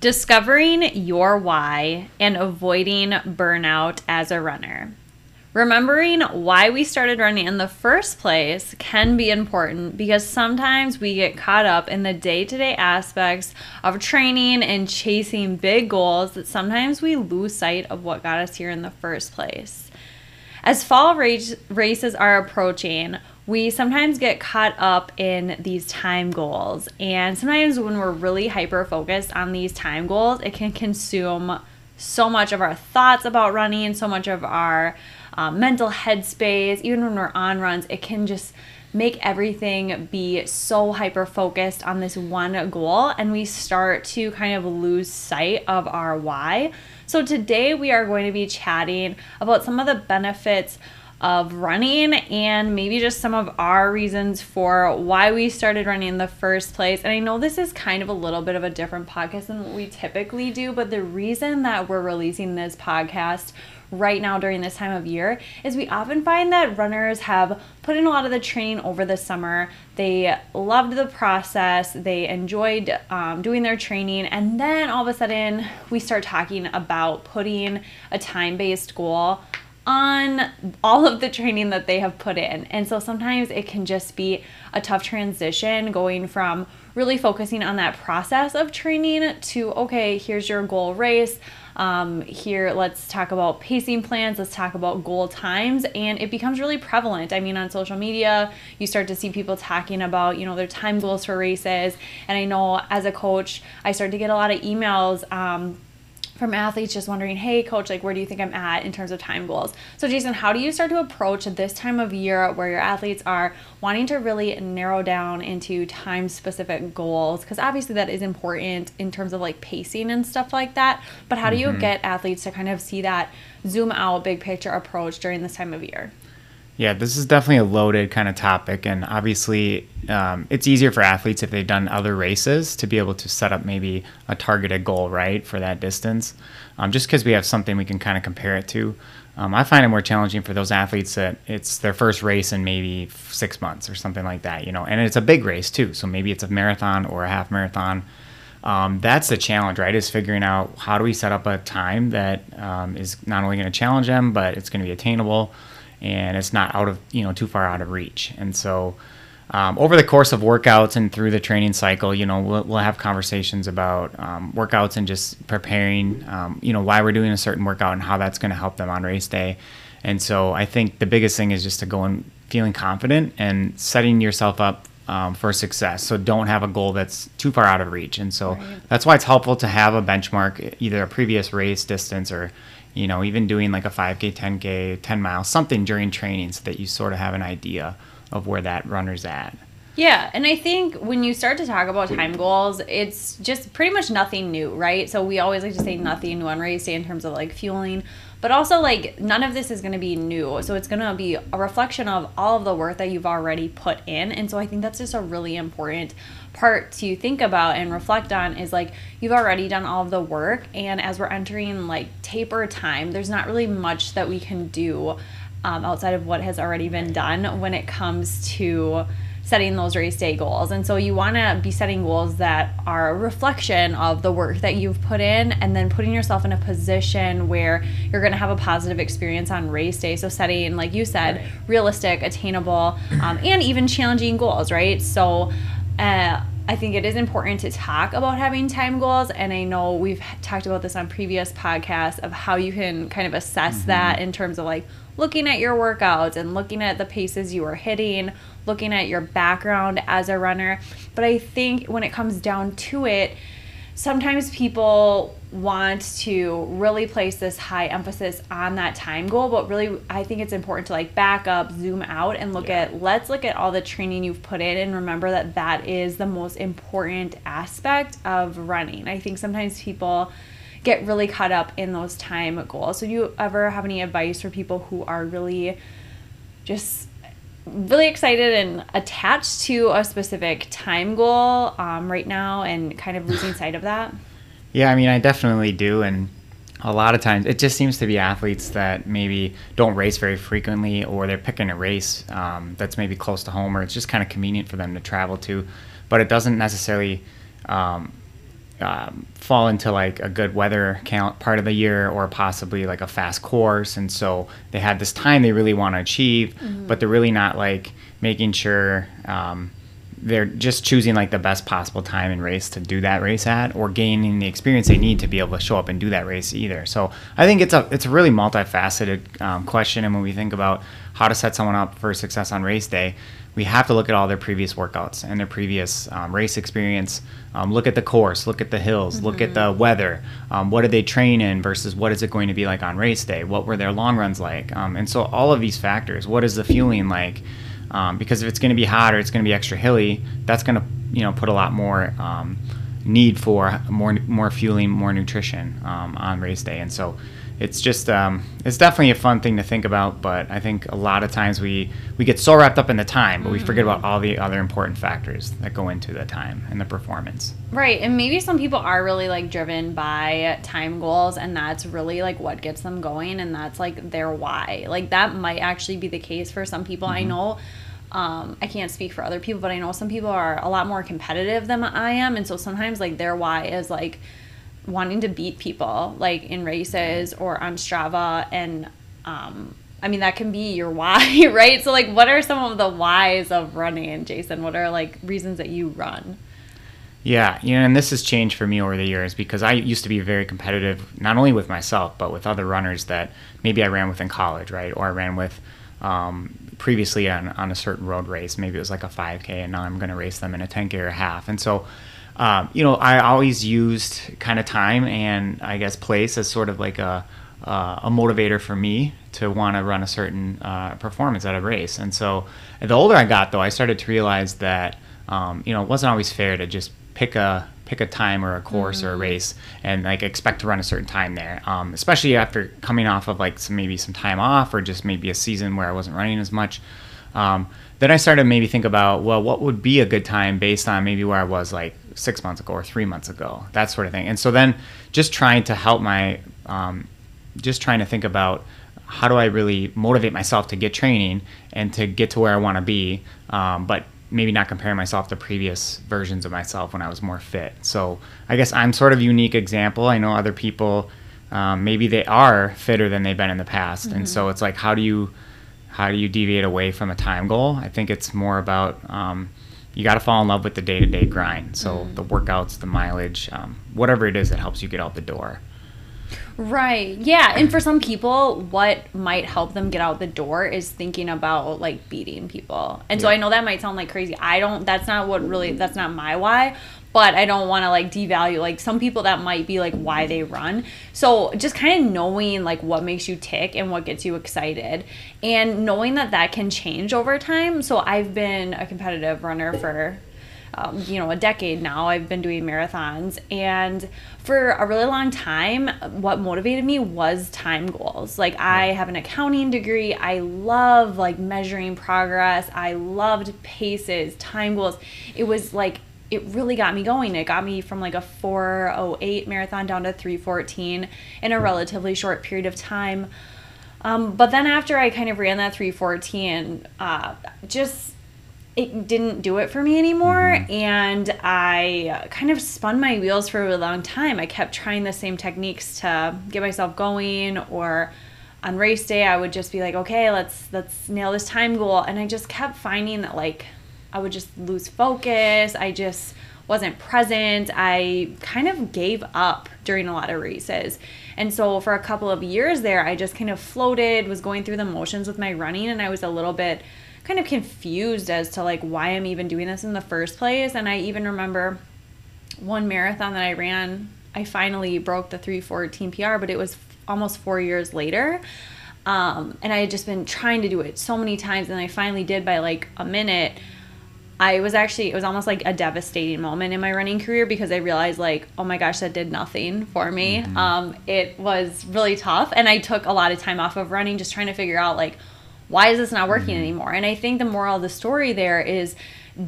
Discovering your why and avoiding burnout as a runner. Remembering why we started running in the first place can be important because sometimes we get caught up in the day to day aspects of training and chasing big goals that sometimes we lose sight of what got us here in the first place. As fall race, races are approaching, we sometimes get caught up in these time goals. And sometimes when we're really hyper focused on these time goals, it can consume so much of our thoughts about running, so much of our um, mental headspace, even when we're on runs, it can just make everything be so hyper focused on this one goal and we start to kind of lose sight of our why. So, today we are going to be chatting about some of the benefits of running and maybe just some of our reasons for why we started running in the first place. And I know this is kind of a little bit of a different podcast than what we typically do, but the reason that we're releasing this podcast right now during this time of year is we often find that runners have put in a lot of the training over the summer. They loved the process, they enjoyed um, doing their training, and then all of a sudden we start talking about putting a time based goal on all of the training that they have put in. And so sometimes it can just be a tough transition going from really focusing on that process of training to, okay, here's your goal race. Um, here, let's talk about pacing plans, let's talk about goal times, and it becomes really prevalent. I mean, on social media, you start to see people talking about, you know, their time goals for races. And I know as a coach, I start to get a lot of emails um, from athletes just wondering, hey, coach, like, where do you think I'm at in terms of time goals? So, Jason, how do you start to approach this time of year where your athletes are wanting to really narrow down into time specific goals? Because obviously that is important in terms of like pacing and stuff like that. But how do you mm-hmm. get athletes to kind of see that zoom out, big picture approach during this time of year? Yeah, this is definitely a loaded kind of topic, and obviously, um, it's easier for athletes if they've done other races to be able to set up maybe a targeted goal, right, for that distance. Um, just because we have something we can kind of compare it to. Um, I find it more challenging for those athletes that it's their first race in maybe six months or something like that, you know, and it's a big race too. So maybe it's a marathon or a half marathon. Um, that's the challenge, right? Is figuring out how do we set up a time that um, is not only going to challenge them, but it's going to be attainable and it's not out of you know too far out of reach. And so um, over the course of workouts and through the training cycle, you know, we'll, we'll have conversations about um, workouts and just preparing, um, you know, why we're doing a certain workout and how that's going to help them on race day. And so I think the biggest thing is just to go and feeling confident and setting yourself up um, for success. So don't have a goal that's too far out of reach. And so right. that's why it's helpful to have a benchmark, either a previous race distance or you know, even doing like a 5K, 10K, 10 miles, something during training so that you sort of have an idea of where that runner's at. Yeah, and I think when you start to talk about time goals, it's just pretty much nothing new, right? So we always like to say nothing new on race day in terms of like fueling, but also like none of this is going to be new. So it's going to be a reflection of all of the work that you've already put in. And so I think that's just a really important part to think about and reflect on is like you've already done all of the work and as we're entering like taper time there's not really much that we can do um, outside of what has already been done when it comes to setting those race day goals. And so you want to be setting goals that are a reflection of the work that you've put in and then putting yourself in a position where you're going to have a positive experience on race day. So setting, like you said, realistic, attainable, um, and even challenging goals, right? So uh, I think it is important to talk about having time goals. And I know we've talked about this on previous podcasts of how you can kind of assess mm-hmm. that in terms of like looking at your workouts and looking at the paces you are hitting, looking at your background as a runner. But I think when it comes down to it, sometimes people want to really place this high emphasis on that time goal but really i think it's important to like back up zoom out and look yeah. at let's look at all the training you've put in and remember that that is the most important aspect of running i think sometimes people get really caught up in those time goals so do you ever have any advice for people who are really just really excited and attached to a specific time goal um, right now and kind of losing sight of that? Yeah, I mean, I definitely do. And a lot of times it just seems to be athletes that maybe don't race very frequently or they're picking a race um, that's maybe close to home or it's just kind of convenient for them to travel to. But it doesn't necessarily um, um, fall into like a good weather count part of the year or possibly like a fast course and so they have this time they really want to achieve mm-hmm. but they're really not like making sure um, they're just choosing like the best possible time and race to do that race at or gaining the experience they need to be able to show up and do that race either so i think it's a it's a really multifaceted um, question and when we think about how to set someone up for success on race day we have to look at all their previous workouts and their previous um, race experience. Um, look at the course, look at the hills, mm-hmm. look at the mm-hmm. weather. Um, what did they train in versus what is it going to be like on race day? What were their long runs like? Um, and so all of these factors. What is the fueling like? Um, because if it's going to be hot or it's going to be extra hilly, that's going to you know put a lot more um, need for more more fueling, more nutrition on race day. And so it's just um, it's definitely a fun thing to think about but i think a lot of times we we get so wrapped up in the time but we forget about all the other important factors that go into the time and the performance. Right and maybe some people are really like driven by time goals and that's really like what gets them going and that's like their why. Like that might actually be the case for some people. Mm-hmm. i know um, I can't speak for other people, but I know some people are a lot more competitive than I am, and so sometimes like their why is like wanting to beat people like in races or on Strava and um, I mean that can be your why, right? So like what are some of the whys of running, Jason? What are like reasons that you run? Yeah, you know, and this has changed for me over the years because I used to be very competitive, not only with myself, but with other runners that maybe I ran with in college, right? Or I ran with um, previously on, on a certain road race. Maybe it was like a 5K, and now I'm going to race them in a 10K or a half. And so um, you know, I always used kind of time and I guess place as sort of like a uh, a motivator for me to want to run a certain uh, performance at a race. And so, the older I got, though, I started to realize that um, you know it wasn't always fair to just pick a pick a time or a course mm-hmm. or a mm. race and like expect to run a certain time there. Um, especially after coming off of like some maybe some time off or just maybe a season where I wasn't running as much. Um, then I started maybe think about well, what would be a good time based on maybe where I was like six months ago or three months ago, that sort of thing. And so then just trying to help my, um, just trying to think about how do I really motivate myself to get training and to get to where I want to be, um, but maybe not comparing myself to previous versions of myself when I was more fit. So I guess I'm sort of a unique example. I know other people, um, maybe they are fitter than they've been in the past, mm-hmm. and so it's like how do you how do you deviate away from a time goal? I think it's more about um, you got to fall in love with the day to day grind. So mm. the workouts, the mileage, um, whatever it is that helps you get out the door. Right. Yeah. And for some people, what might help them get out the door is thinking about like beating people. And yeah. so I know that might sound like crazy. I don't, that's not what really, that's not my why but I don't want to like devalue like some people that might be like why they run. So just kind of knowing like what makes you tick and what gets you excited and knowing that that can change over time. So I've been a competitive runner for um, you know, a decade now. I've been doing marathons. And for a really long time, what motivated me was time goals. Like, I have an accounting degree. I love like measuring progress. I loved paces, time goals. It was like it really got me going. It got me from like a 408 marathon down to 314 in a relatively short period of time. Um, but then after I kind of ran that 314, uh, just it didn't do it for me anymore. Mm-hmm. And I kind of spun my wheels for a long time. I kept trying the same techniques to get myself going or on race day I would just be like, okay, let's let's nail this time goal. And I just kept finding that like I would just lose focus. I just wasn't present. I kind of gave up during a lot of races. And so for a couple of years there, I just kind of floated, was going through the motions with my running, and I was a little bit kind of confused as to like why I'm even doing this in the first place. And I even remember one marathon that I ran, I finally broke the 314 PR, but it was almost four years later. Um, and I had just been trying to do it so many times, and I finally did by like a minute. I was actually, it was almost like a devastating moment in my running career because I realized, like, oh my gosh, that did nothing for me. Mm-hmm. Um, it was really tough. And I took a lot of time off of running just trying to figure out, like, why is this not working mm-hmm. anymore? And I think the moral of the story there is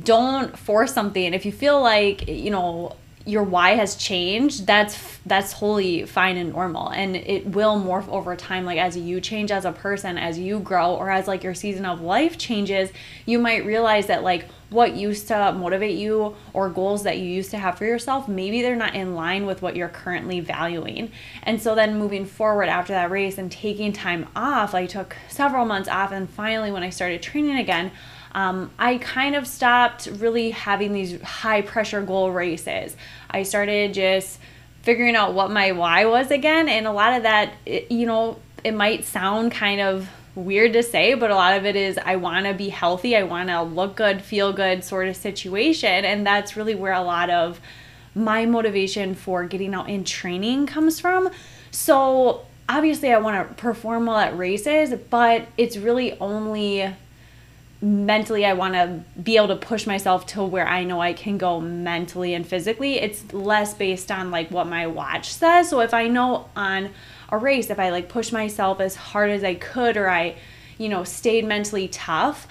don't force something. If you feel like, you know, your why has changed that's that's wholly fine and normal and it will morph over time like as you change as a person as you grow or as like your season of life changes you might realize that like what used to motivate you or goals that you used to have for yourself maybe they're not in line with what you're currently valuing and so then moving forward after that race and taking time off i took several months off and finally when i started training again um, I kind of stopped really having these high pressure goal races. I started just figuring out what my why was again. And a lot of that, it, you know, it might sound kind of weird to say, but a lot of it is I want to be healthy, I want to look good, feel good sort of situation. And that's really where a lot of my motivation for getting out in training comes from. So obviously, I want to perform well at races, but it's really only mentally I want to be able to push myself to where I know I can go mentally and physically. It's less based on like what my watch says. So if I know on a race if I like push myself as hard as I could or I, you know, stayed mentally tough,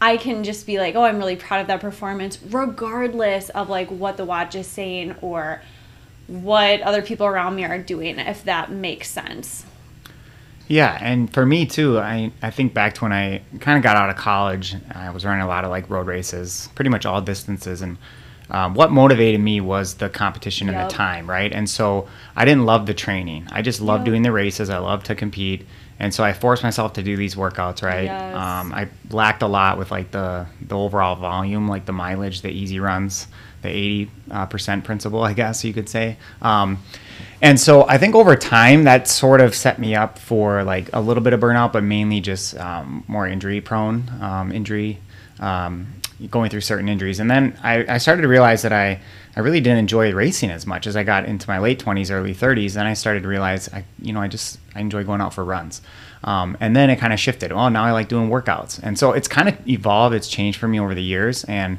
I can just be like, "Oh, I'm really proud of that performance regardless of like what the watch is saying or what other people around me are doing if that makes sense." Yeah, and for me too, I, I think back to when I kind of got out of college. I was running a lot of like road races, pretty much all distances, and um, what motivated me was the competition yep. and the time, right? And so I didn't love the training. I just loved yep. doing the races. I loved to compete, and so I forced myself to do these workouts, right? Yes. Um, I lacked a lot with like the the overall volume, like the mileage, the easy runs, the eighty uh, percent principle, I guess you could say. Um, and so I think over time that sort of set me up for like a little bit of burnout, but mainly just um, more injury prone, um, injury, um, going through certain injuries. And then I, I, started to realize that I, I really didn't enjoy racing as much as I got into my late 20s, early 30s. Then I started to realize I, you know, I just, I enjoy going out for runs. Um, and then it kind of shifted. Well, now I like doing workouts. And so it's kind of evolved. It's changed for me over the years. And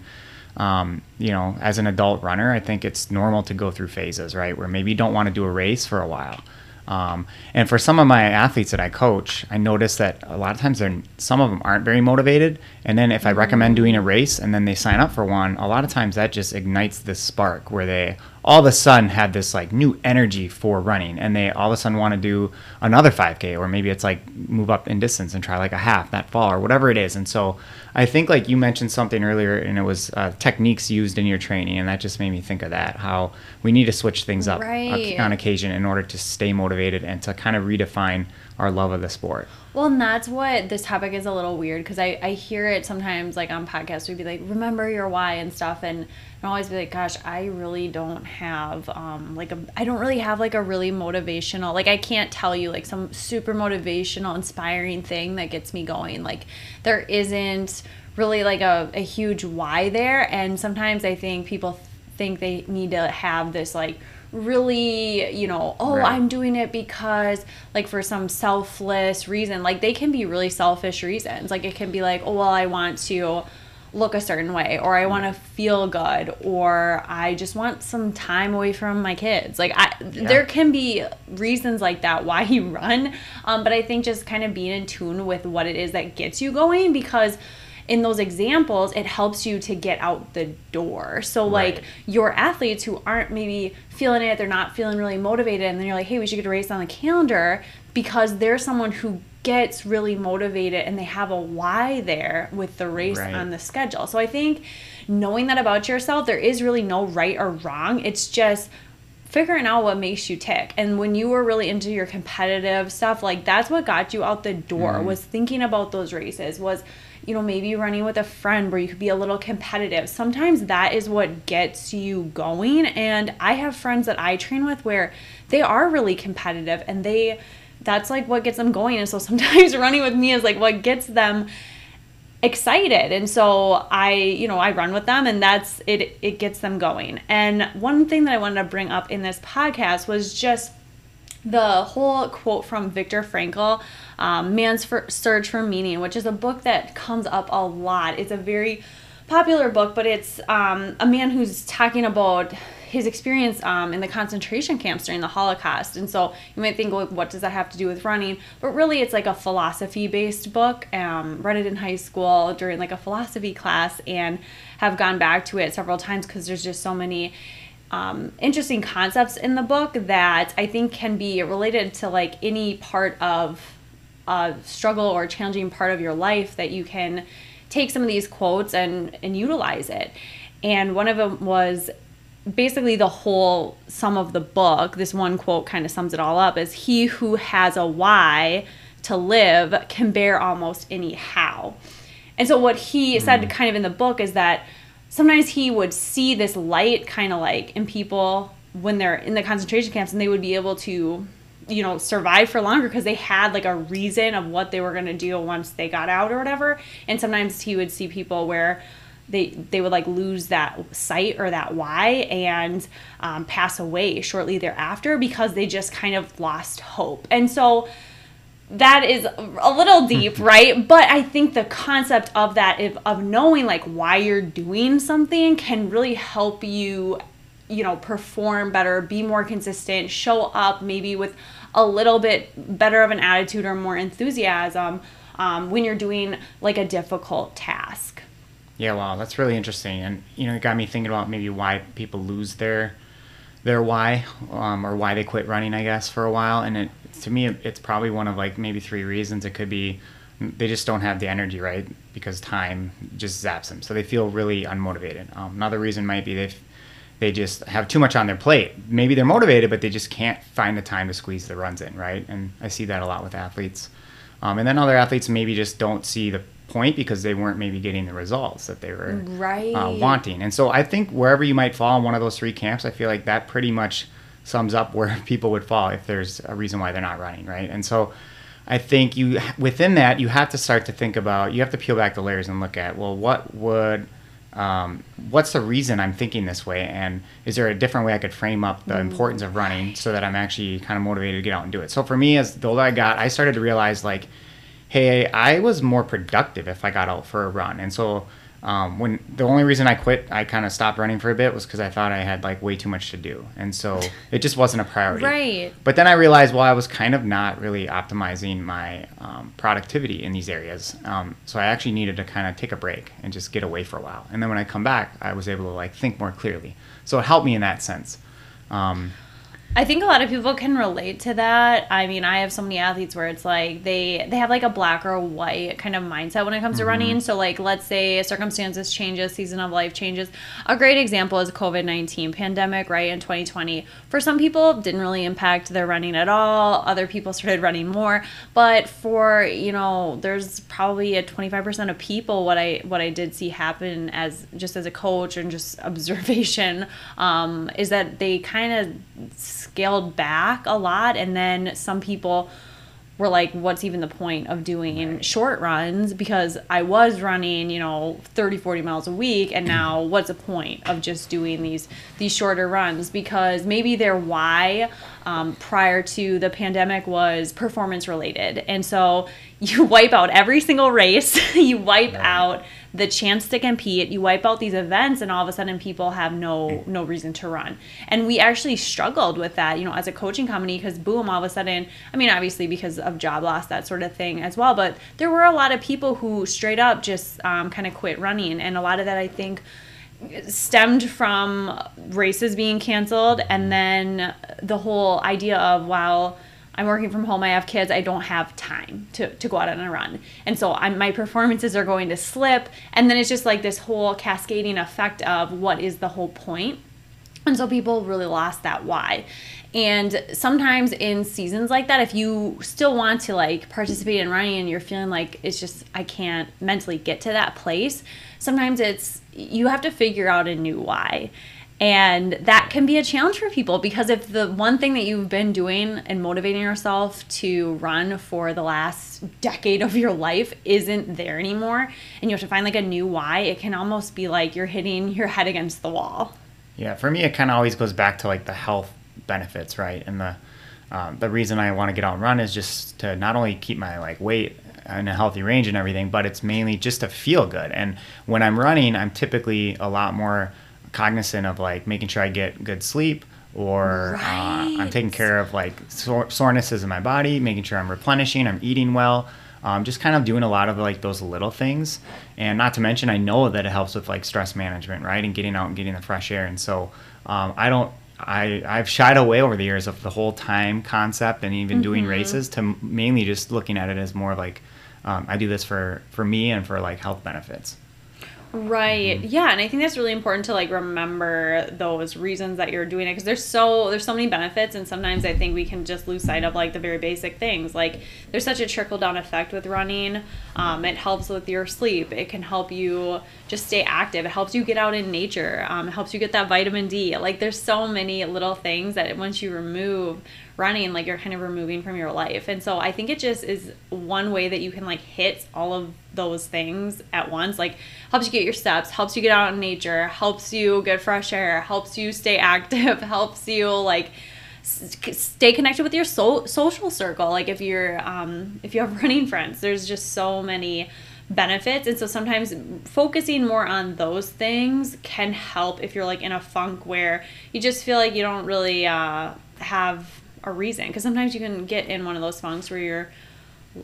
um, you know, as an adult runner, I think it's normal to go through phases, right? Where maybe you don't want to do a race for a while. Um, and for some of my athletes that I coach, I notice that a lot of times they're some of them aren't very motivated. And then if I recommend doing a race and then they sign up for one, a lot of times that just ignites this spark where they all of a sudden have this like new energy for running and they all of a sudden want to do another 5k or maybe it's like move up in distance and try like a half that fall or whatever it is and so i think like you mentioned something earlier and it was uh, techniques used in your training and that just made me think of that how we need to switch things up right. on occasion in order to stay motivated and to kind of redefine our love of the sport. Well, and that's what this topic is a little weird because I, I hear it sometimes like on podcasts. We'd be like, remember your why and stuff. And I always be like, gosh, I really don't have um like a I don't really have like a really motivational like I can't tell you like some super motivational, inspiring thing that gets me going. Like there isn't really like a, a huge why there. And sometimes I think people think they need to have this like really, you know, oh, right. I'm doing it because, like, for some selfless reason. Like, they can be really selfish reasons. Like, it can be like, oh, well, I want to look a certain way, or I want to feel good, or I just want some time away from my kids. Like, I, yeah. there can be reasons like that why you run. Um, but I think just kind of being in tune with what it is that gets you going because in those examples, it helps you to get out the door. So, right. like your athletes who aren't maybe feeling it, they're not feeling really motivated, and then you're like, hey, we should get a race on the calendar because they're someone who gets really motivated and they have a why there with the race right. on the schedule. So, I think knowing that about yourself, there is really no right or wrong. It's just figuring out what makes you tick. And when you were really into your competitive stuff, like that's what got you out the door mm. was thinking about those races, was you know, maybe running with a friend where you could be a little competitive. Sometimes that is what gets you going. And I have friends that I train with where they are really competitive and they, that's like what gets them going. And so sometimes running with me is like what gets them excited and so i you know i run with them and that's it it gets them going and one thing that i wanted to bring up in this podcast was just the whole quote from Viktor Frankl, um, Man's for, Search for Meaning, which is a book that comes up a lot. It's a very popular book, but it's um, a man who's talking about his experience um, in the concentration camps during the Holocaust. And so you might think, well, what does that have to do with running? But really, it's like a philosophy based book. Um, read it in high school during like a philosophy class and have gone back to it several times because there's just so many um, interesting concepts in the book that I think can be related to like any part of a struggle or challenging part of your life that you can take some of these quotes and and utilize it. And one of them was basically the whole sum of the book. This one quote kind of sums it all up: "Is he who has a why to live can bear almost any how." And so what he mm. said kind of in the book is that sometimes he would see this light kind of like in people when they're in the concentration camps and they would be able to you know survive for longer because they had like a reason of what they were going to do once they got out or whatever and sometimes he would see people where they they would like lose that sight or that why and um, pass away shortly thereafter because they just kind of lost hope and so that is a little deep, right? But I think the concept of that, of, of knowing like why you're doing something, can really help you, you know, perform better, be more consistent, show up maybe with a little bit better of an attitude or more enthusiasm um, when you're doing like a difficult task. Yeah, wow, that's really interesting, and you know, it got me thinking about maybe why people lose their their why um, or why they quit running, I guess, for a while, and it to me, it's probably one of like maybe three reasons. It could be they just don't have the energy, right? Because time just zaps them, so they feel really unmotivated. Um, another reason might be they they just have too much on their plate. Maybe they're motivated, but they just can't find the time to squeeze the runs in, right? And I see that a lot with athletes. Um, and then other athletes maybe just don't see the point because they weren't maybe getting the results that they were right. uh, wanting. And so I think wherever you might fall in one of those three camps, I feel like that pretty much sums up where people would fall if there's a reason why they're not running, right? And so I think you within that you have to start to think about you have to peel back the layers and look at well what would um, what's the reason I'm thinking this way and is there a different way I could frame up the mm. importance of running so that I'm actually kind of motivated to get out and do it. So for me as the older I got, I started to realize like, hey, I was more productive if I got out for a run, and so um, when the only reason I quit, I kind of stopped running for a bit was because I thought I had like way too much to do, and so it just wasn't a priority. Right. But then I realized, well, I was kind of not really optimizing my um, productivity in these areas, um, so I actually needed to kind of take a break and just get away for a while. And then when I come back, I was able to like think more clearly. So it helped me in that sense. Um, I think a lot of people can relate to that. I mean, I have so many athletes where it's like they they have like a black or a white kind of mindset when it comes mm-hmm. to running. So like let's say circumstances changes, season of life changes. A great example is COVID-19 pandemic, right? In 2020. For some people didn't really impact their running at all. Other people started running more, but for, you know, there's probably a 25% of people what I what I did see happen as just as a coach and just observation um, is that they kind of scaled back a lot and then some people were like what's even the point of doing right. short runs because I was running, you know, 30 40 miles a week and now what's the point of just doing these these shorter runs because maybe their why um, prior to the pandemic was performance related. And so you wipe out every single race, you wipe right. out the chance to compete you wipe out these events and all of a sudden people have no no reason to run. And we actually struggled with that you know as a coaching company because boom all of a sudden i mean obviously because of job loss that sort of thing as well but there were a lot of people who straight up just um, kind of quit running. And a lot of that i think stemmed from races being canceled and then the whole idea of wow I'm working from home, I have kids, I don't have time to, to go out on a run. And so I'm, my performances are going to slip. And then it's just like this whole cascading effect of what is the whole point. And so people really lost that why. And sometimes in seasons like that, if you still want to like participate in running and you're feeling like it's just, I can't mentally get to that place, sometimes it's, you have to figure out a new why. And that can be a challenge for people because if the one thing that you've been doing and motivating yourself to run for the last decade of your life isn't there anymore, and you have to find like a new why, it can almost be like you're hitting your head against the wall. Yeah, for me, it kind of always goes back to like the health benefits, right? And the um, the reason I want to get out and run is just to not only keep my like weight in a healthy range and everything, but it's mainly just to feel good. And when I'm running, I'm typically a lot more cognizant of like making sure I get good sleep or right. uh, I'm taking care of like sore- sorenesses in my body, making sure I'm replenishing, I'm eating well. Um, just kind of doing a lot of like those little things and not to mention i know that it helps with like stress management right and getting out and getting the fresh air and so um, i don't I, I've shied away over the years of the whole time concept and even mm-hmm. doing races to mainly just looking at it as more like um, I do this for, for me and for like health benefits. Right. Mm-hmm. Yeah, and I think that's really important to like remember those reasons that you're doing it because there's so there's so many benefits and sometimes I think we can just lose sight of like the very basic things. Like there's such a trickle down effect with running. Um, it helps with your sleep. It can help you just stay active. It helps you get out in nature. Um, it helps you get that vitamin D. Like there's so many little things that once you remove running like you're kind of removing from your life. And so i think it just is one way that you can like hit all of those things at once. Like helps you get your steps helps you get out in nature helps you get fresh air helps you stay active helps you like stay connected with your so- social circle. Like if you're um, if you have running friends there's just so many benefits. And so sometimes focusing more on those things can help if you're like in a funk where you just feel like you don't really uh, have a reason because sometimes you can get in one of those funks where you're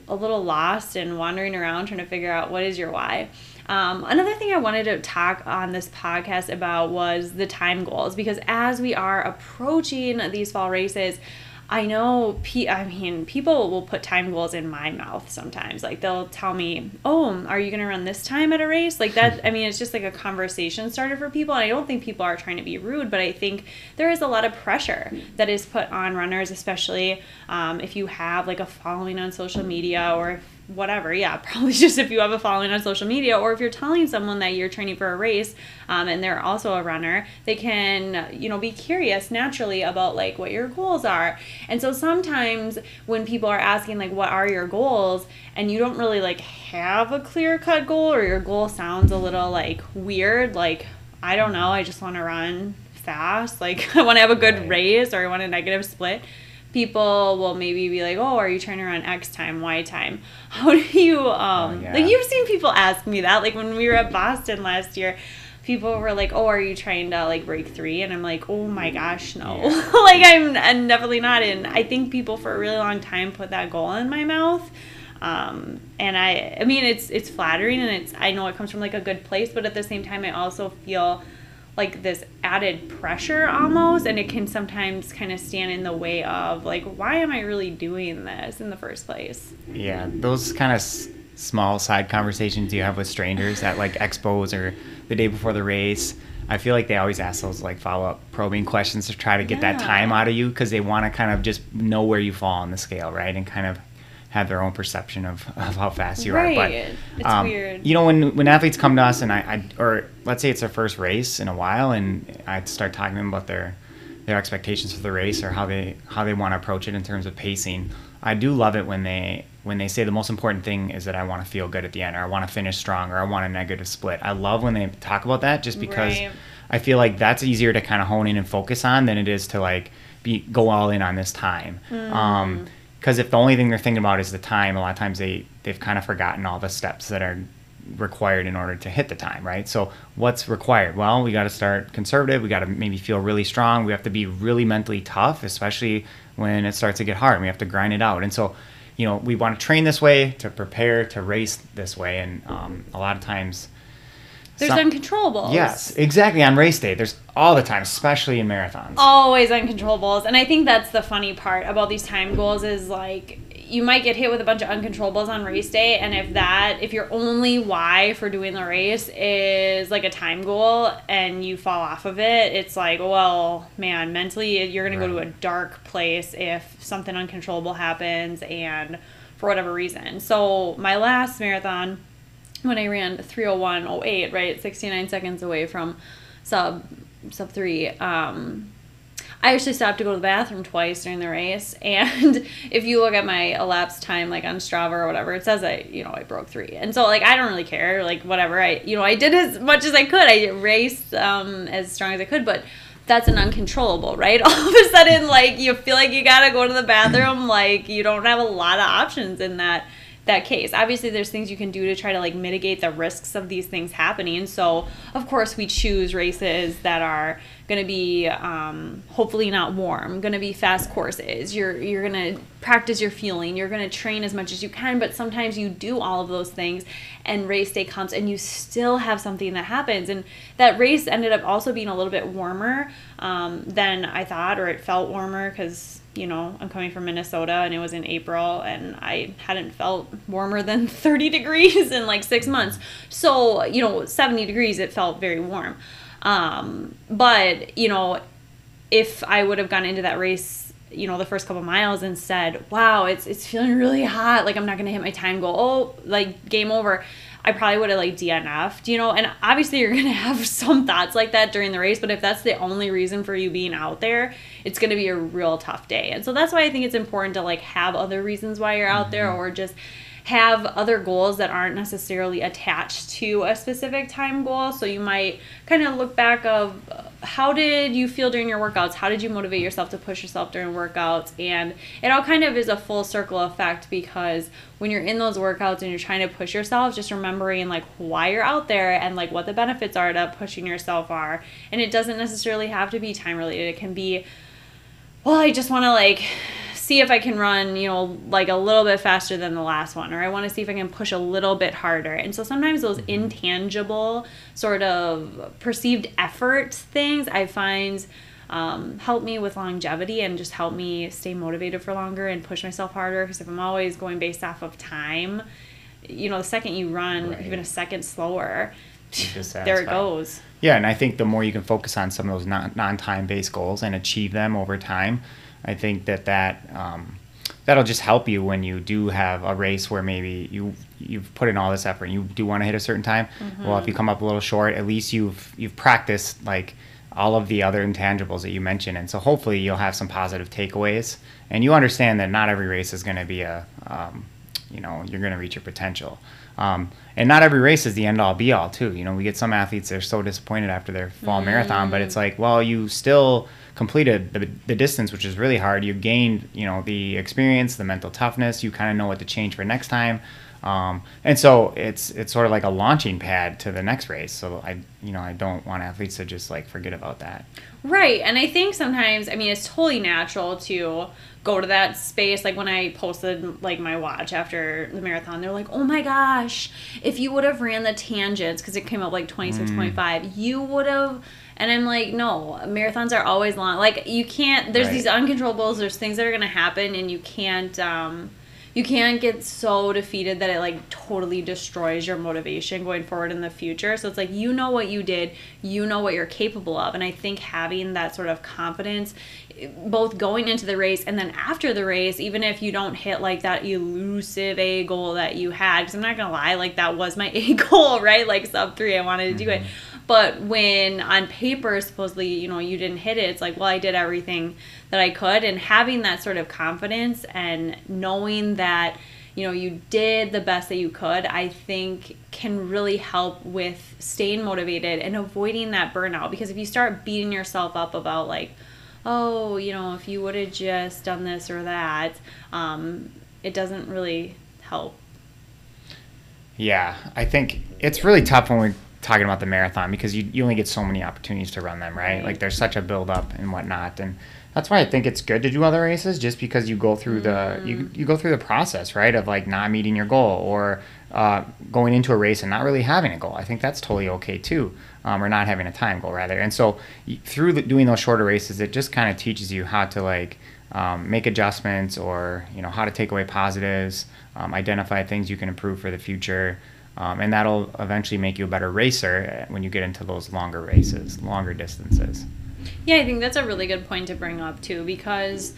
a little lost and wandering around trying to figure out what is your why. Um, another thing I wanted to talk on this podcast about was the time goals because as we are approaching these fall races, I know, I mean, people will put time goals in my mouth sometimes. Like they'll tell me, "Oh, are you going to run this time at a race?" Like that. I mean, it's just like a conversation starter for people. And I don't think people are trying to be rude, but I think there is a lot of pressure that is put on runners, especially um, if you have like a following on social media or if whatever yeah probably just if you have a following on social media or if you're telling someone that you're training for a race um, and they're also a runner they can you know be curious naturally about like what your goals are and so sometimes when people are asking like what are your goals and you don't really like have a clear cut goal or your goal sounds a little like weird like i don't know i just want to run fast like i want to have a good right. race or i want a negative split people will maybe be like, "Oh, are you trying to run X time, Y time?" How do you um oh, yeah. like you've seen people ask me that like when we were at Boston last year, people were like, "Oh, are you trying to like break 3?" and I'm like, "Oh my gosh, no." Yeah. like I'm, I'm definitely not and I think people for a really long time put that goal in my mouth. Um, and I I mean it's it's flattering and it's I know it comes from like a good place, but at the same time I also feel like this added pressure almost and it can sometimes kind of stand in the way of like why am i really doing this in the first place yeah those kind of s- small side conversations you have with strangers at like expos or the day before the race i feel like they always ask those like follow-up probing questions to try to get yeah. that time out of you because they want to kind of just know where you fall on the scale right and kind of have their own perception of, of how fast you right. are. But it's um, weird. You know, when when athletes come to us and I, I, or let's say it's their first race in a while, and I start talking to them about their their expectations for the race or how they how they want to approach it in terms of pacing. I do love it when they when they say the most important thing is that I want to feel good at the end or I want to finish strong or I want a negative split. I love when they talk about that just because right. I feel like that's easier to kind of hone in and focus on than it is to like be go all in on this time. Mm. Um, because if the only thing they're thinking about is the time, a lot of times they they've kind of forgotten all the steps that are required in order to hit the time, right? So what's required? Well, we got to start conservative. We got to maybe feel really strong. We have to be really mentally tough, especially when it starts to get hard. We have to grind it out. And so, you know, we want to train this way to prepare to race this way. And um, a lot of times there's Some, uncontrollables. Yes, exactly. On race day, there's all the time, especially in marathons. Always uncontrollables. And I think that's the funny part about these time goals is like you might get hit with a bunch of uncontrollables on race day and if that if your only why for doing the race is like a time goal and you fall off of it it's like well man mentally you're going right. to go to a dark place if something uncontrollable happens and for whatever reason so my last marathon when i ran 301.08 right 69 seconds away from sub sub 3 um I actually stopped to go to the bathroom twice during the race, and if you look at my elapsed time, like on Strava or whatever, it says I, you know, I broke three, and so like I don't really care, like whatever. I, you know, I did as much as I could. I raced um, as strong as I could, but that's an uncontrollable, right? All of a sudden, like you feel like you gotta go to the bathroom, like you don't have a lot of options in that that case. Obviously, there's things you can do to try to like mitigate the risks of these things happening. So, of course, we choose races that are going to be um, hopefully not warm, going to be fast courses. You're you're going to practice your fueling. You're going to train as much as you can, but sometimes you do all of those things and race day comes and you still have something that happens. And that race ended up also being a little bit warmer um, than I thought, or it felt warmer because you know, I'm coming from Minnesota and it was in April and I hadn't felt warmer than 30 degrees in like six months. So, you know, 70 degrees, it felt very warm. Um, but, you know, if I would have gone into that race, you know, the first couple miles and said, wow, it's, it's feeling really hot. Like I'm not going to hit my time goal. Oh, like game over. I probably would have like DNF'd, you know, and obviously you're gonna have some thoughts like that during the race, but if that's the only reason for you being out there, it's gonna be a real tough day. And so that's why I think it's important to like have other reasons why you're out mm-hmm. there or just have other goals that aren't necessarily attached to a specific time goal. So you might kind of look back of uh, how did you feel during your workouts? How did you motivate yourself to push yourself during workouts? And it all kind of is a full circle effect because when you're in those workouts and you're trying to push yourself, just remembering like why you're out there and like what the benefits are to pushing yourself are. And it doesn't necessarily have to be time related. It can be well, I just want to like see if I can run, you know, like a little bit faster than the last one, or I want to see if I can push a little bit harder. And so sometimes those mm-hmm. intangible sort of perceived effort things I find um, help me with longevity and just help me stay motivated for longer and push myself harder. Because if I'm always going based off of time, you know, the second you run right. even a second slower, there it goes. Yeah, and I think the more you can focus on some of those non time based goals and achieve them over time, I think that that um, that'll just help you when you do have a race where maybe you you've put in all this effort and you do want to hit a certain time. Mm-hmm. Well, if you come up a little short, at least you've you've practiced like all of the other intangibles that you mentioned, and so hopefully you'll have some positive takeaways, and you understand that not every race is going to be a um, you know you're going to reach your potential. Um, and not every race is the end all be all too. You know, we get some athletes that are so disappointed after their fall mm. marathon, but it's like, well, you still completed the, the distance, which is really hard. You gained, you know, the experience, the mental toughness. You kind of know what to change for next time. Um, and so it's it's sort of like a launching pad to the next race. So I you know I don't want athletes to just like forget about that. Right, and I think sometimes I mean it's totally natural to go to that space. Like when I posted like my watch after the marathon, they're like, "Oh my gosh, if you would have ran the tangents because it came up like 26, mm. 25, you would have." And I'm like, no, marathons are always long. Like you can't. There's right. these uncontrollables. There's things that are gonna happen, and you can't. Um, you can't get so defeated that it like totally destroys your motivation going forward in the future. So it's like you know what you did, you know what you're capable of. And I think having that sort of confidence both going into the race and then after the race, even if you don't hit like that elusive A goal that you had, because I'm not gonna lie, like that was my A goal, right? Like sub three, I wanted to do mm-hmm. it. But when on paper, supposedly, you know, you didn't hit it, it's like, well, I did everything that I could. And having that sort of confidence and knowing that, you know, you did the best that you could, I think can really help with staying motivated and avoiding that burnout. Because if you start beating yourself up about, like, oh, you know, if you would have just done this or that, um, it doesn't really help. Yeah, I think it's really tough when we're talking about the marathon because you, you only get so many opportunities to run them, right? right. Like there's such a build up and whatnot. And that's why I think it's good to do other races just because you go through mm. the you, mm. you go through the process, right? Of like not meeting your goal or uh, going into a race and not really having a goal. I think that's totally okay too, um, or not having a time goal rather. And so through the, doing those shorter races, it just kind of teaches you how to like um, make adjustments or you know how to take away positives, um, identify things you can improve for the future, um, and that'll eventually make you a better racer when you get into those longer races, longer distances. Yeah, I think that's a really good point to bring up too because.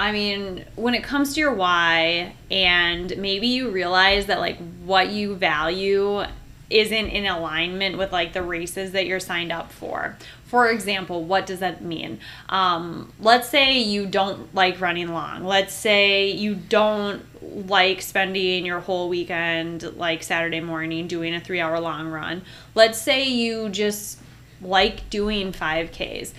I mean, when it comes to your why, and maybe you realize that like what you value isn't in alignment with like the races that you're signed up for. For example, what does that mean? Um, let's say you don't like running long. Let's say you don't like spending your whole weekend, like Saturday morning, doing a three hour long run. Let's say you just like doing 5Ks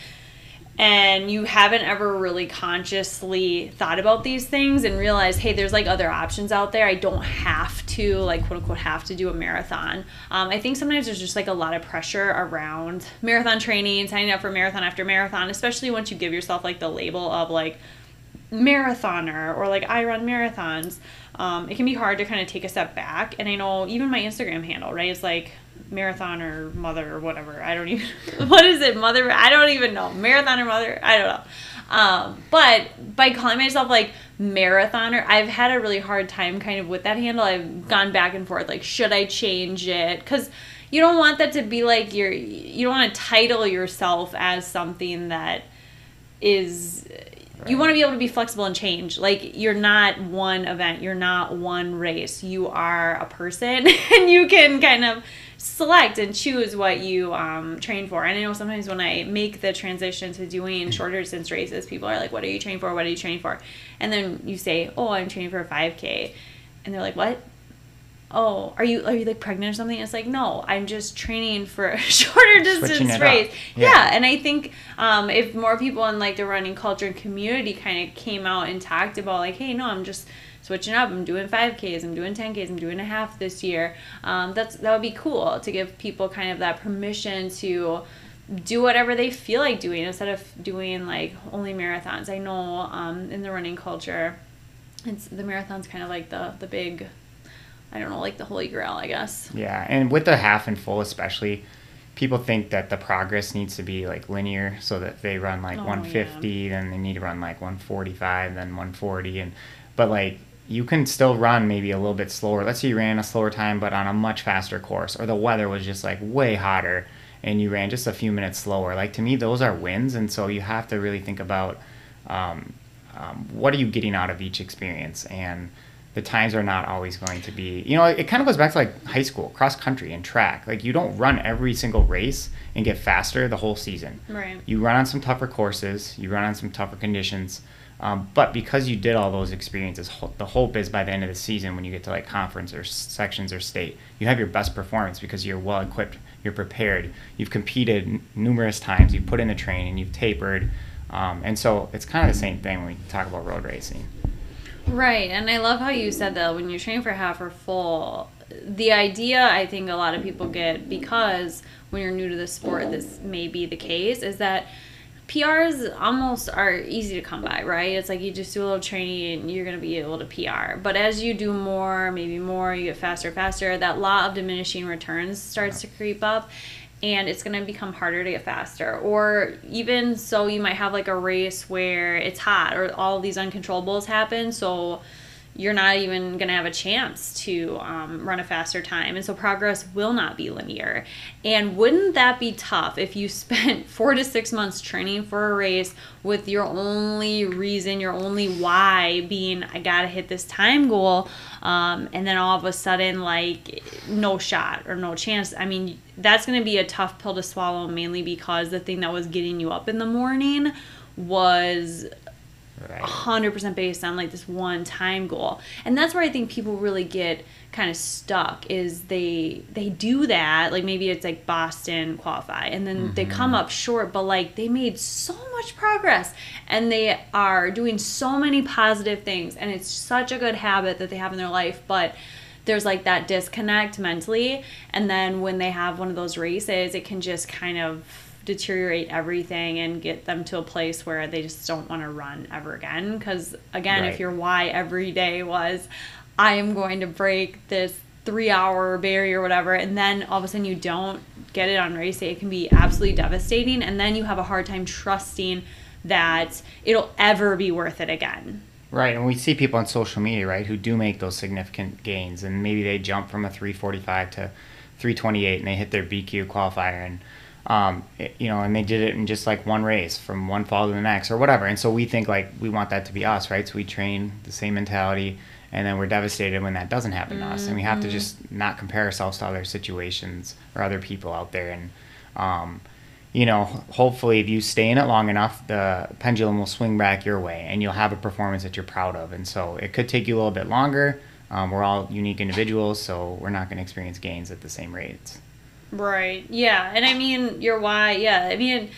and you haven't ever really consciously thought about these things and realized, hey, there's like other options out there. I don't have to, like, quote unquote, have to do a marathon. Um, I think sometimes there's just like a lot of pressure around marathon training, signing up for marathon after marathon, especially once you give yourself like the label of like marathoner or like I run marathons. Um, it can be hard to kind of take a step back. And I know even my Instagram handle, right? It's like marathon or mother or whatever. I don't even what is it, mother? I don't even know. Marathon or mother? I don't know. Um, but by calling myself like marathoner, I've had a really hard time kind of with that handle. I've gone back and forth like should I change it? Cuz you don't want that to be like your you don't want to title yourself as something that is Right. You want to be able to be flexible and change. Like you're not one event, you're not one race. You are a person, and you can kind of select and choose what you um, train for. And I know sometimes when I make the transition to doing mm. shorter distance races, people are like, "What are you training for? What are you training for?" And then you say, "Oh, I'm training for a 5K," and they're like, "What?" oh, are you are you like pregnant or something? It's like, no, I'm just training for a shorter distance race. Yeah. yeah. and I think um, if more people in like the running culture and community kind of came out and talked about like, hey, no, I'm just switching up. I'm doing 5Ks. I'm doing 10Ks. I'm doing a half this year. Um, that's that would be cool to give people kind of that permission to do whatever they feel like doing instead of doing like only marathons. I know um, in the running culture, it's the marathon's kind of like the the big I don't know, like the holy grail, I guess. Yeah, and with the half and full, especially, people think that the progress needs to be like linear, so that they run like oh, 150, yeah. then they need to run like 145, then 140, and but like you can still run maybe a little bit slower. Let's say you ran a slower time, but on a much faster course, or the weather was just like way hotter, and you ran just a few minutes slower. Like to me, those are wins, and so you have to really think about um, um, what are you getting out of each experience and the times are not always going to be you know it kind of goes back to like high school cross country and track like you don't run every single race and get faster the whole season right you run on some tougher courses you run on some tougher conditions um, but because you did all those experiences the hope is by the end of the season when you get to like conference or sections or state you have your best performance because you're well equipped you're prepared you've competed n- numerous times you've put in the training you've tapered um, and so it's kind of the same thing when we talk about road racing Right. And I love how you said that when you're training for half or full, the idea I think a lot of people get because when you're new to the sport, this may be the case, is that PRs almost are easy to come by, right? It's like you just do a little training and you're going to be able to PR. But as you do more, maybe more, you get faster, faster, that law of diminishing returns starts to creep up and it's going to become harder to get faster. Or even so, you might have like a race where it's hot or all these uncontrollables happen. So you're not even going to have a chance to um, run a faster time. And so progress will not be linear. And wouldn't that be tough if you spent four to six months training for a race with your only reason, your only why being, I got to hit this time goal? Um, and then all of a sudden, like, no shot or no chance. I mean, that's going to be a tough pill to swallow, mainly because the thing that was getting you up in the morning was right. 100% based on like this one time goal and that's where i think people really get kind of stuck is they they do that like maybe it's like boston qualify and then mm-hmm. they come up short but like they made so much progress and they are doing so many positive things and it's such a good habit that they have in their life but there's like that disconnect mentally and then when they have one of those races it can just kind of deteriorate everything and get them to a place where they just don't want to run ever again. Because, again, right. if your why every day was, I am going to break this three hour barrier or whatever, and then all of a sudden you don't get it on race day, it can be absolutely devastating. And then you have a hard time trusting that it'll ever be worth it again. Right, and we see people on social media, right, who do make those significant gains, and maybe they jump from a 345 to 328, and they hit their BQ qualifier, and um, it, you know, and they did it in just like one race from one fall to the next or whatever. And so we think like we want that to be us, right? So we train the same mentality, and then we're devastated when that doesn't happen mm-hmm. to us, and we have to mm-hmm. just not compare ourselves to other situations or other people out there, and um, you know, hopefully, if you stay in it long enough, the pendulum will swing back your way and you'll have a performance that you're proud of. And so it could take you a little bit longer. Um, we're all unique individuals, so we're not going to experience gains at the same rates. Right. Yeah. And I mean, your why, yeah. I mean,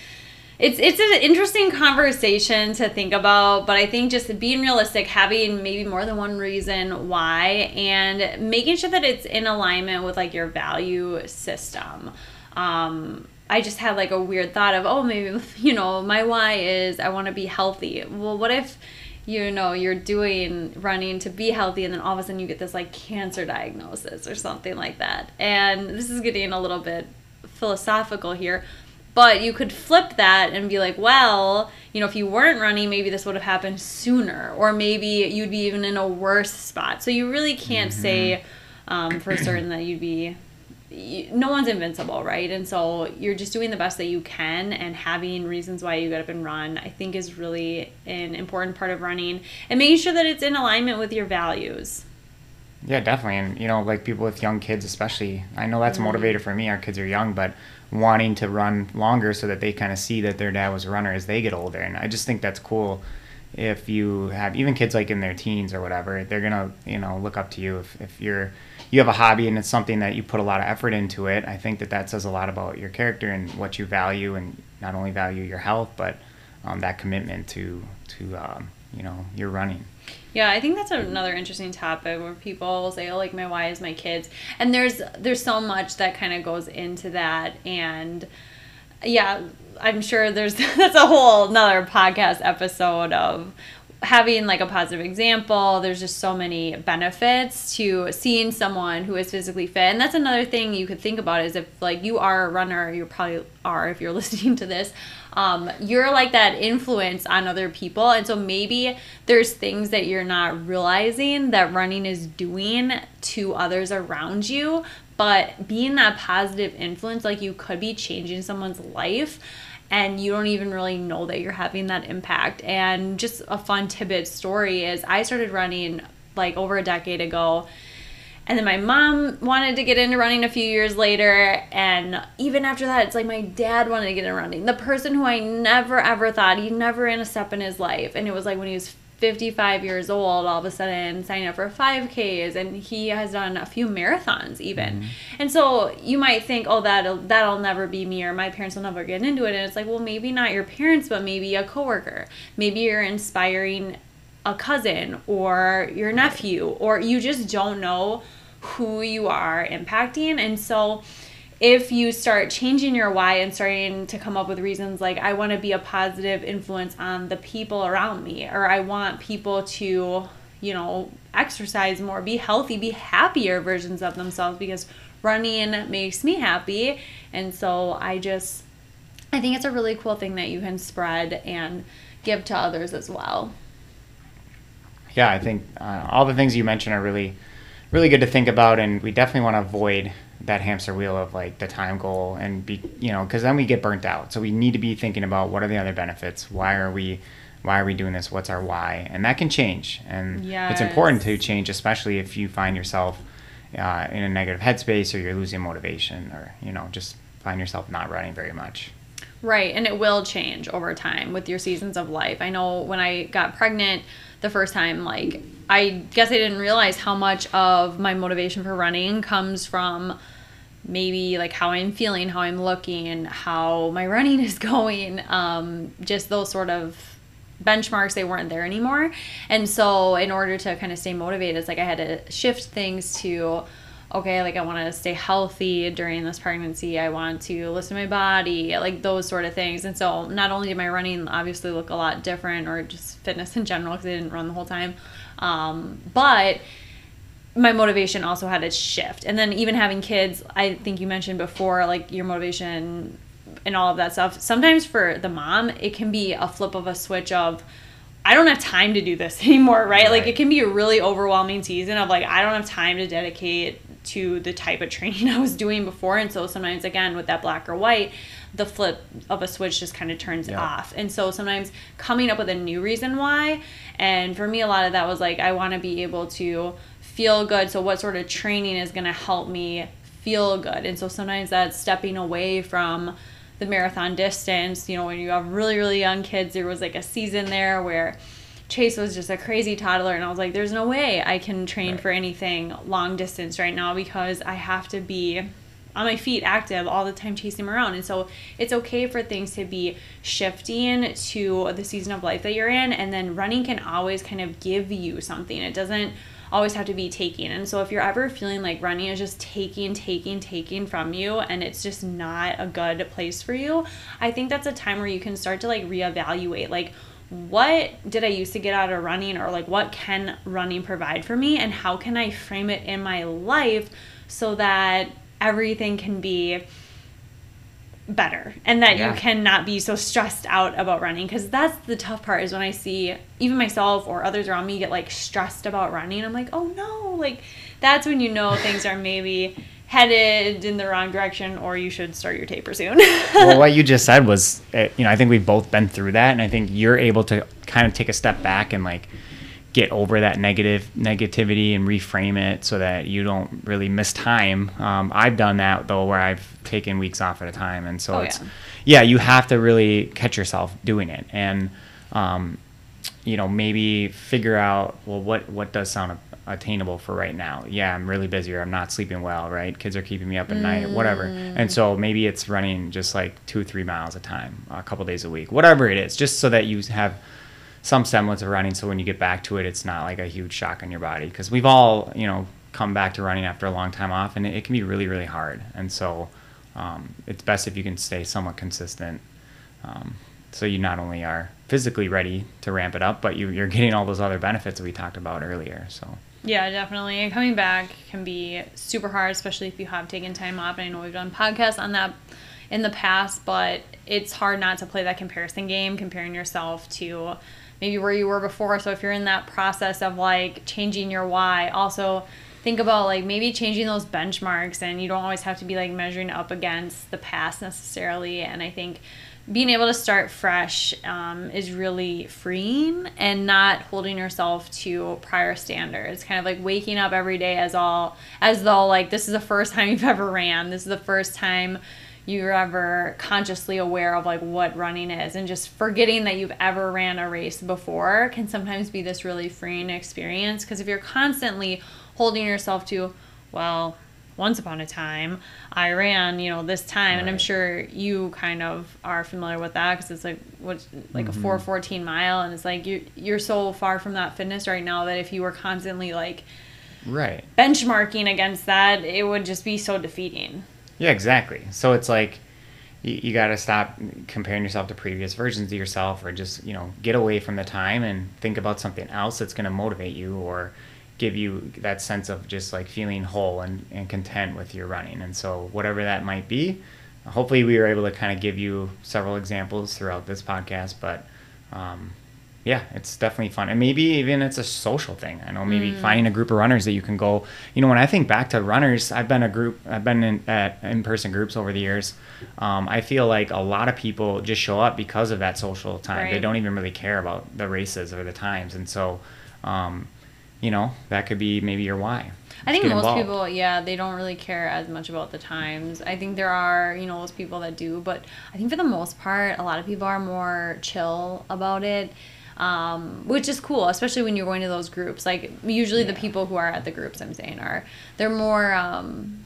it's it's an interesting conversation to think about, but I think just being realistic, having maybe more than one reason why, and making sure that it's in alignment with like your value system. Um, I just had like a weird thought of, oh, maybe, you know, my why is I want to be healthy. Well, what if, you know, you're doing running to be healthy and then all of a sudden you get this like cancer diagnosis or something like that? And this is getting a little bit philosophical here. But you could flip that and be like, well, you know, if you weren't running, maybe this would have happened sooner, or maybe you'd be even in a worse spot. So you really can't mm-hmm. say um, for certain that you'd be no one's invincible, right? And so you're just doing the best that you can, and having reasons why you get up and run, I think, is really an important part of running, and making sure that it's in alignment with your values. Yeah, definitely, and you know, like people with young kids, especially. I know that's mm-hmm. a motivator for me. Our kids are young, but wanting to run longer so that they kind of see that their dad was a runner as they get older, and I just think that's cool. If you have even kids like in their teens or whatever, they're gonna you know look up to you if if you're you have a hobby and it's something that you put a lot of effort into it, I think that that says a lot about your character and what you value, and not only value your health, but um, that commitment to to um, you know your running. Yeah, I think that's another interesting topic where people say, "Oh, like my why is my kids," and there's there's so much that kind of goes into that, and yeah, I'm sure there's that's a whole another podcast episode of having like a positive example there's just so many benefits to seeing someone who is physically fit. And that's another thing you could think about is if like you are a runner you probably are if you're listening to this um, you're like that influence on other people. And so maybe there's things that you're not realizing that running is doing to others around you but being that positive influence like you could be changing someone's life and you don't even really know that you're having that impact. And just a fun tidbit story is I started running like over a decade ago. And then my mom wanted to get into running a few years later. And even after that, it's like my dad wanted to get into running. The person who I never ever thought he never ran a step in his life. And it was like when he was 55 years old all of a sudden signing up for 5ks and he has done a few marathons even. Mm-hmm. and so you might think oh that'll that'll never be me or my parents will never get into it. And it's like well maybe not your parents but maybe a coworker. Maybe you're inspiring a cousin or your nephew or you just don't know who you are impacting. And so if you start changing your why and starting to come up with reasons like I want to be a positive influence on the people around me or I want people to, you know, exercise more, be healthy, be happier versions of themselves because running makes me happy. And so I just I think it's a really cool thing that you can spread and give to others as well. Yeah, I think uh, all the things you mentioned are really really good to think about and we definitely want to avoid that hamster wheel of like the time goal and be you know because then we get burnt out. So we need to be thinking about what are the other benefits? Why are we why are we doing this? What's our why? And that can change. And yes. it's important to change especially if you find yourself uh, in a negative headspace or you're losing motivation or you know just find yourself not running very much. Right. And it will change over time with your seasons of life. I know when i got pregnant the first time like i guess i didn't realize how much of my motivation for running comes from maybe like how I'm feeling, how I'm looking, how my running is going. Um, just those sort of benchmarks, they weren't there anymore. And so, in order to kind of stay motivated, it's like I had to shift things to okay, like I want to stay healthy during this pregnancy. I want to listen to my body, like those sort of things. And so, not only did my running obviously look a lot different, or just fitness in general, because I didn't run the whole time, um, but my motivation also had to shift. And then even having kids, I think you mentioned before, like your motivation and all of that stuff. Sometimes for the mom, it can be a flip of a switch of I don't have time to do this anymore, right? right? Like it can be a really overwhelming season of like I don't have time to dedicate to the type of training I was doing before. And so sometimes again with that black or white, the flip of a switch just kind of turns yeah. off. And so sometimes coming up with a new reason why. And for me a lot of that was like I want to be able to feel good. So what sort of training is going to help me feel good? And so sometimes that's stepping away from the marathon distance. You know, when you have really, really young kids, there was like a season there where Chase was just a crazy toddler, and I was like, there's no way I can train right. for anything long distance right now because I have to be on my feet active all the time chasing him around. And so it's okay for things to be shifting to the season of life that you're in. And then running can always kind of give you something. It doesn't always have to be taking. And so if you're ever feeling like running is just taking, taking, taking from you and it's just not a good place for you, I think that's a time where you can start to like reevaluate like what did I used to get out of running or like what can running provide for me and how can I frame it in my life so that everything can be better and that yeah. you cannot be so stressed out about running because that's the tough part is when i see even myself or others around me get like stressed about running i'm like oh no like that's when you know things are maybe headed in the wrong direction or you should start your taper soon well what you just said was eh, you know i think we've both been through that and i think you're able to kind of take a step back and like get over that negative negativity and reframe it so that you don't really miss time. Um, I've done that though, where I've taken weeks off at a time, and so oh, it's yeah. yeah. you have to really catch yourself doing it, and um, you know maybe figure out well what what does sound attainable for right now. Yeah, I'm really busy or I'm not sleeping well, right? Kids are keeping me up at mm. night, whatever. And so maybe it's running just like two, three miles a time, a couple days a week, whatever it is, just so that you have some semblance of running so when you get back to it it's not like a huge shock on your body because we've all you know come back to running after a long time off and it, it can be really really hard. And so um, it's best if you can stay somewhat consistent um, so you not only are physically ready to ramp it up but you, you're getting all those other benefits that we talked about earlier so. Yeah definitely. Coming back can be super hard especially if you have taken time off. And i know we've done podcasts on that in the past but it's hard not to play that comparison game comparing yourself to maybe where you were before. So if you're in that process of like changing your why, also think about like maybe changing those benchmarks and you don't always have to be like measuring up against the past necessarily. And I think being able to start fresh um, is really freeing and not holding yourself to prior standards kind of like waking up every day as all as though like this is the first time you've ever ran this is the first time you're ever consciously aware of like what running is and just forgetting that you've ever ran a race before can sometimes be this really freeing experience because if you're constantly holding yourself to well once upon a time i ran you know this time right. and i'm sure you kind of are familiar with that because it's like what like mm-hmm. a 414 mile and it's like you you're so far from that fitness right now that if you were constantly like right benchmarking against that it would just be so defeating yeah, exactly. So it's like you, you got to stop comparing yourself to previous versions of yourself or just, you know, get away from the time and think about something else that's going to motivate you or give you that sense of just like feeling whole and, and content with your running. And so, whatever that might be, hopefully, we were able to kind of give you several examples throughout this podcast. But um, yeah, it's definitely fun. And maybe even it's a social thing. I know maybe mm. finding a group of runners that you can go. You know, when I think back to runners, I've been a group, I've been in at in-person groups over the years. Um, I feel like a lot of people just show up because of that social time. Right. They don't even really care about the races or the times, and so, um, you know, that could be maybe your why. I think most involved. people, yeah, they don't really care as much about the times. I think there are, you know, those people that do, but I think for the most part, a lot of people are more chill about it um, which is cool, especially when you're going to those groups. Like usually yeah. the people who are at the groups, I'm saying, are they're more um,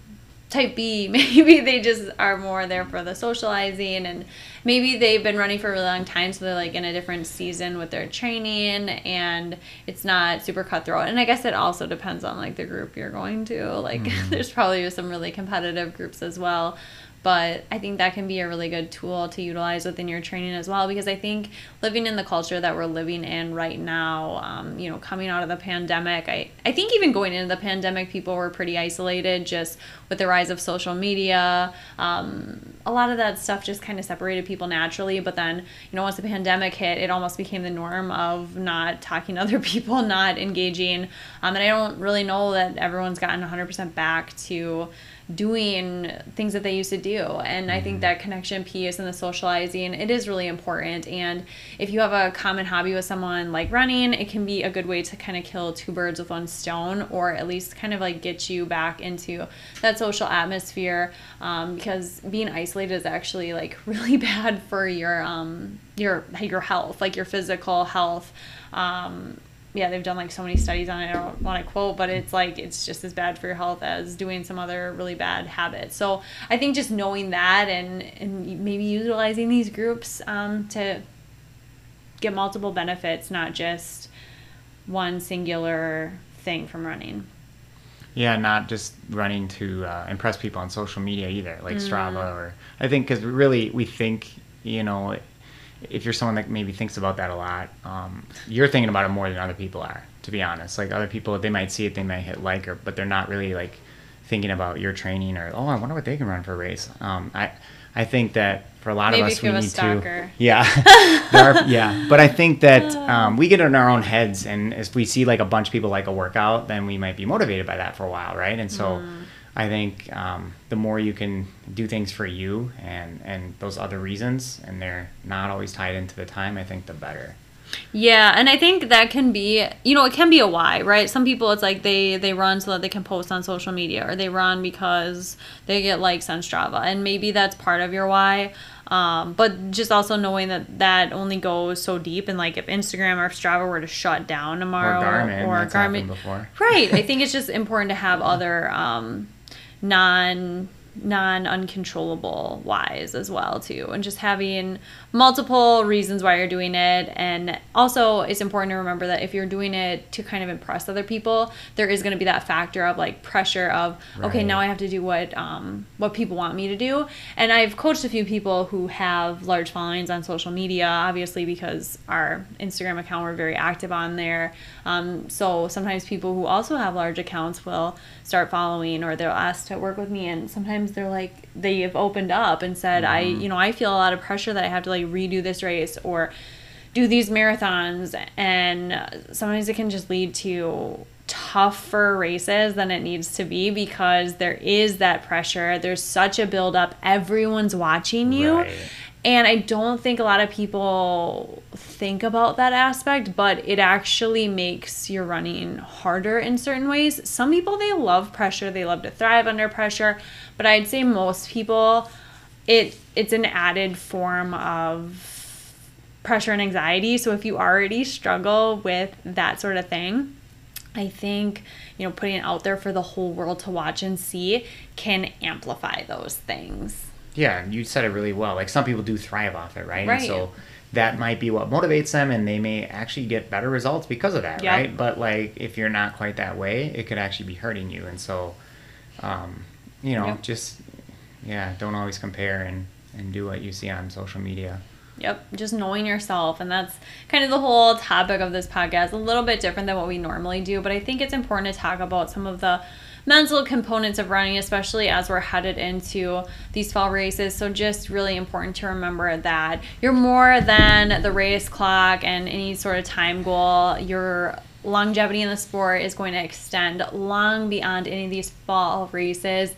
type B. Maybe they just are more there for the socializing, and maybe they've been running for a really long time, so they're like in a different season with their training, and it's not super cutthroat. And I guess it also depends on like the group you're going to. Like, mm-hmm. there's probably some really competitive groups as well but I think that can be a really good tool to utilize within your training as well because I think living in the culture that we're living in right now, um, you know, coming out of the pandemic, I, I think even going into the pandemic, people were pretty isolated just with the rise of social media. Um, a lot of that stuff just kind of separated people naturally. But then, you know, once the pandemic hit, it almost became the norm of not talking to other people, not engaging. Um, and I don't really know that everyone's gotten 100% back to doing things that they used to do. And I think mm-hmm. that connection piece and the socializing, it is really important. And if you have a common hobby with someone like running, it can be a good way to kind of kill two birds with one stone or at least kind of like get you back into that social atmosphere um, because being isolated is actually like really bad for your um, your your health, like your physical health. Um, yeah, they've done like so many studies on it. I don't want to quote, but it's like it's just as bad for your health as doing some other really bad habits. So I think just knowing that and and maybe utilizing these groups um, to get multiple benefits, not just one singular thing from running. Yeah, not just running to uh, impress people on social media either, like mm. Strava or I think because really we think you know if you're someone that maybe thinks about that a lot, um, you're thinking about it more than other people are. To be honest, like other people, they might see it, they might hit like, or but they're not really like thinking about your training or oh, I wonder what they can run for a race. Um, I I think that for a lot maybe of us, we need to yeah, are, yeah. But I think that um, we get in our own heads, and if we see like a bunch of people like a workout, then we might be motivated by that for a while, right? And so. Mm I think um, the more you can do things for you and and those other reasons, and they're not always tied into the time, I think the better. Yeah, and I think that can be, you know, it can be a why, right? Some people it's like they they run so that they can post on social media or they run because they get likes on Strava and maybe that's part of your why. Um, but just also knowing that that only goes so deep and like if Instagram or if Strava were to shut down tomorrow or Garmin, or, Garmin before. right? I think it's just important to have other um, non non uncontrollable whys as well too. And just having multiple reasons why you're doing it and also it's important to remember that if you're doing it to kind of impress other people there is going to be that factor of like pressure of right. okay now i have to do what um, what people want me to do and i've coached a few people who have large followings on social media obviously because our instagram account we're very active on there um, so sometimes people who also have large accounts will start following or they'll ask to work with me and sometimes they're like they've opened up and said mm-hmm. i you know i feel a lot of pressure that i have to like redo this race or do these marathons. And sometimes it can just lead to tougher races than it needs to be because there is that pressure. There's such a build up everyone's watching you. Right. And I don't think a lot of people think about that aspect, but it actually makes your running harder in certain ways. Some people, they love pressure, they love to thrive under pressure, but I'd say most people, it it's an added form of pressure and anxiety. So if you already struggle with that sort of thing, I think, you know, putting it out there for the whole world to watch and see can amplify those things. Yeah, you said it really well. Like some people do thrive off it, right? right. And so that might be what motivates them and they may actually get better results because of that, yep. right? But like if you're not quite that way, it could actually be hurting you. And so um, you know, yep. just yeah, don't always compare and and do what you see on social media. Yep, just knowing yourself. And that's kind of the whole topic of this podcast. A little bit different than what we normally do, but I think it's important to talk about some of the mental components of running, especially as we're headed into these fall races. So, just really important to remember that you're more than the race clock and any sort of time goal. Your longevity in the sport is going to extend long beyond any of these fall races.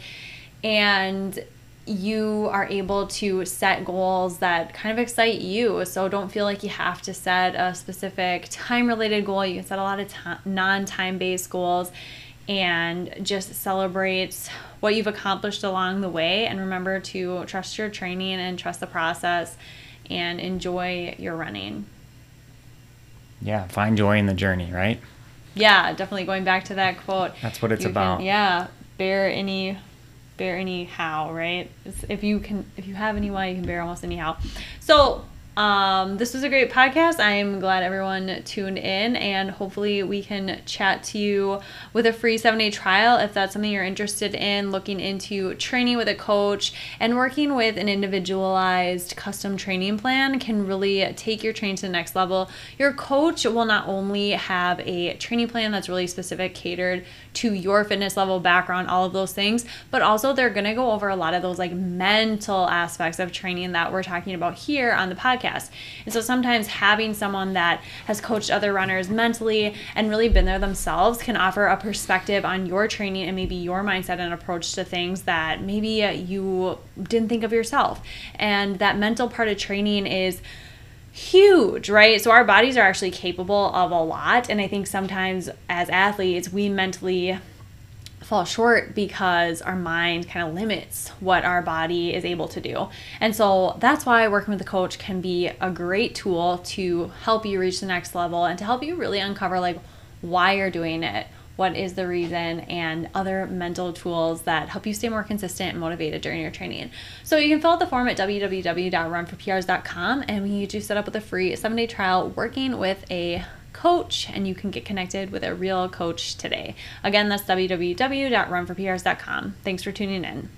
And you are able to set goals that kind of excite you. So don't feel like you have to set a specific time related goal. You can set a lot of non time based goals and just celebrate what you've accomplished along the way. And remember to trust your training and trust the process and enjoy your running. Yeah, find joy in the journey, right? Yeah, definitely going back to that quote. That's what it's about. Can, yeah, bear any bear any how, right? It's, if you can if you have any why, you can bear almost any how. So Um, this was a great podcast. I'm glad everyone tuned in, and hopefully, we can chat to you with a free seven day trial if that's something you're interested in looking into training with a coach and working with an individualized custom training plan can really take your training to the next level. Your coach will not only have a training plan that's really specific, catered to your fitness level, background, all of those things, but also they're going to go over a lot of those like mental aspects of training that we're talking about here on the podcast podcast. And so sometimes having someone that has coached other runners mentally and really been there themselves can offer a perspective on your training and maybe your mindset and approach to things that maybe uh, you didn't think of yourself. And that mental part of training is huge, right? So our bodies are actually capable of a lot. And I think sometimes as athletes, we mentally fall short because our mind kind of limits what our body is able to do. And so that's why working with a coach can be a great tool to help you reach the next level and to help you really uncover like why you're doing it, what is the reason, and other mental tools that help you stay more consistent and motivated during your training. So you can fill out the form at www.runforprs.com and we you set up with a free seven day trial working with a coach and you can get connected with a real coach today. Again, that's www.runforprs.com. Thanks for tuning in.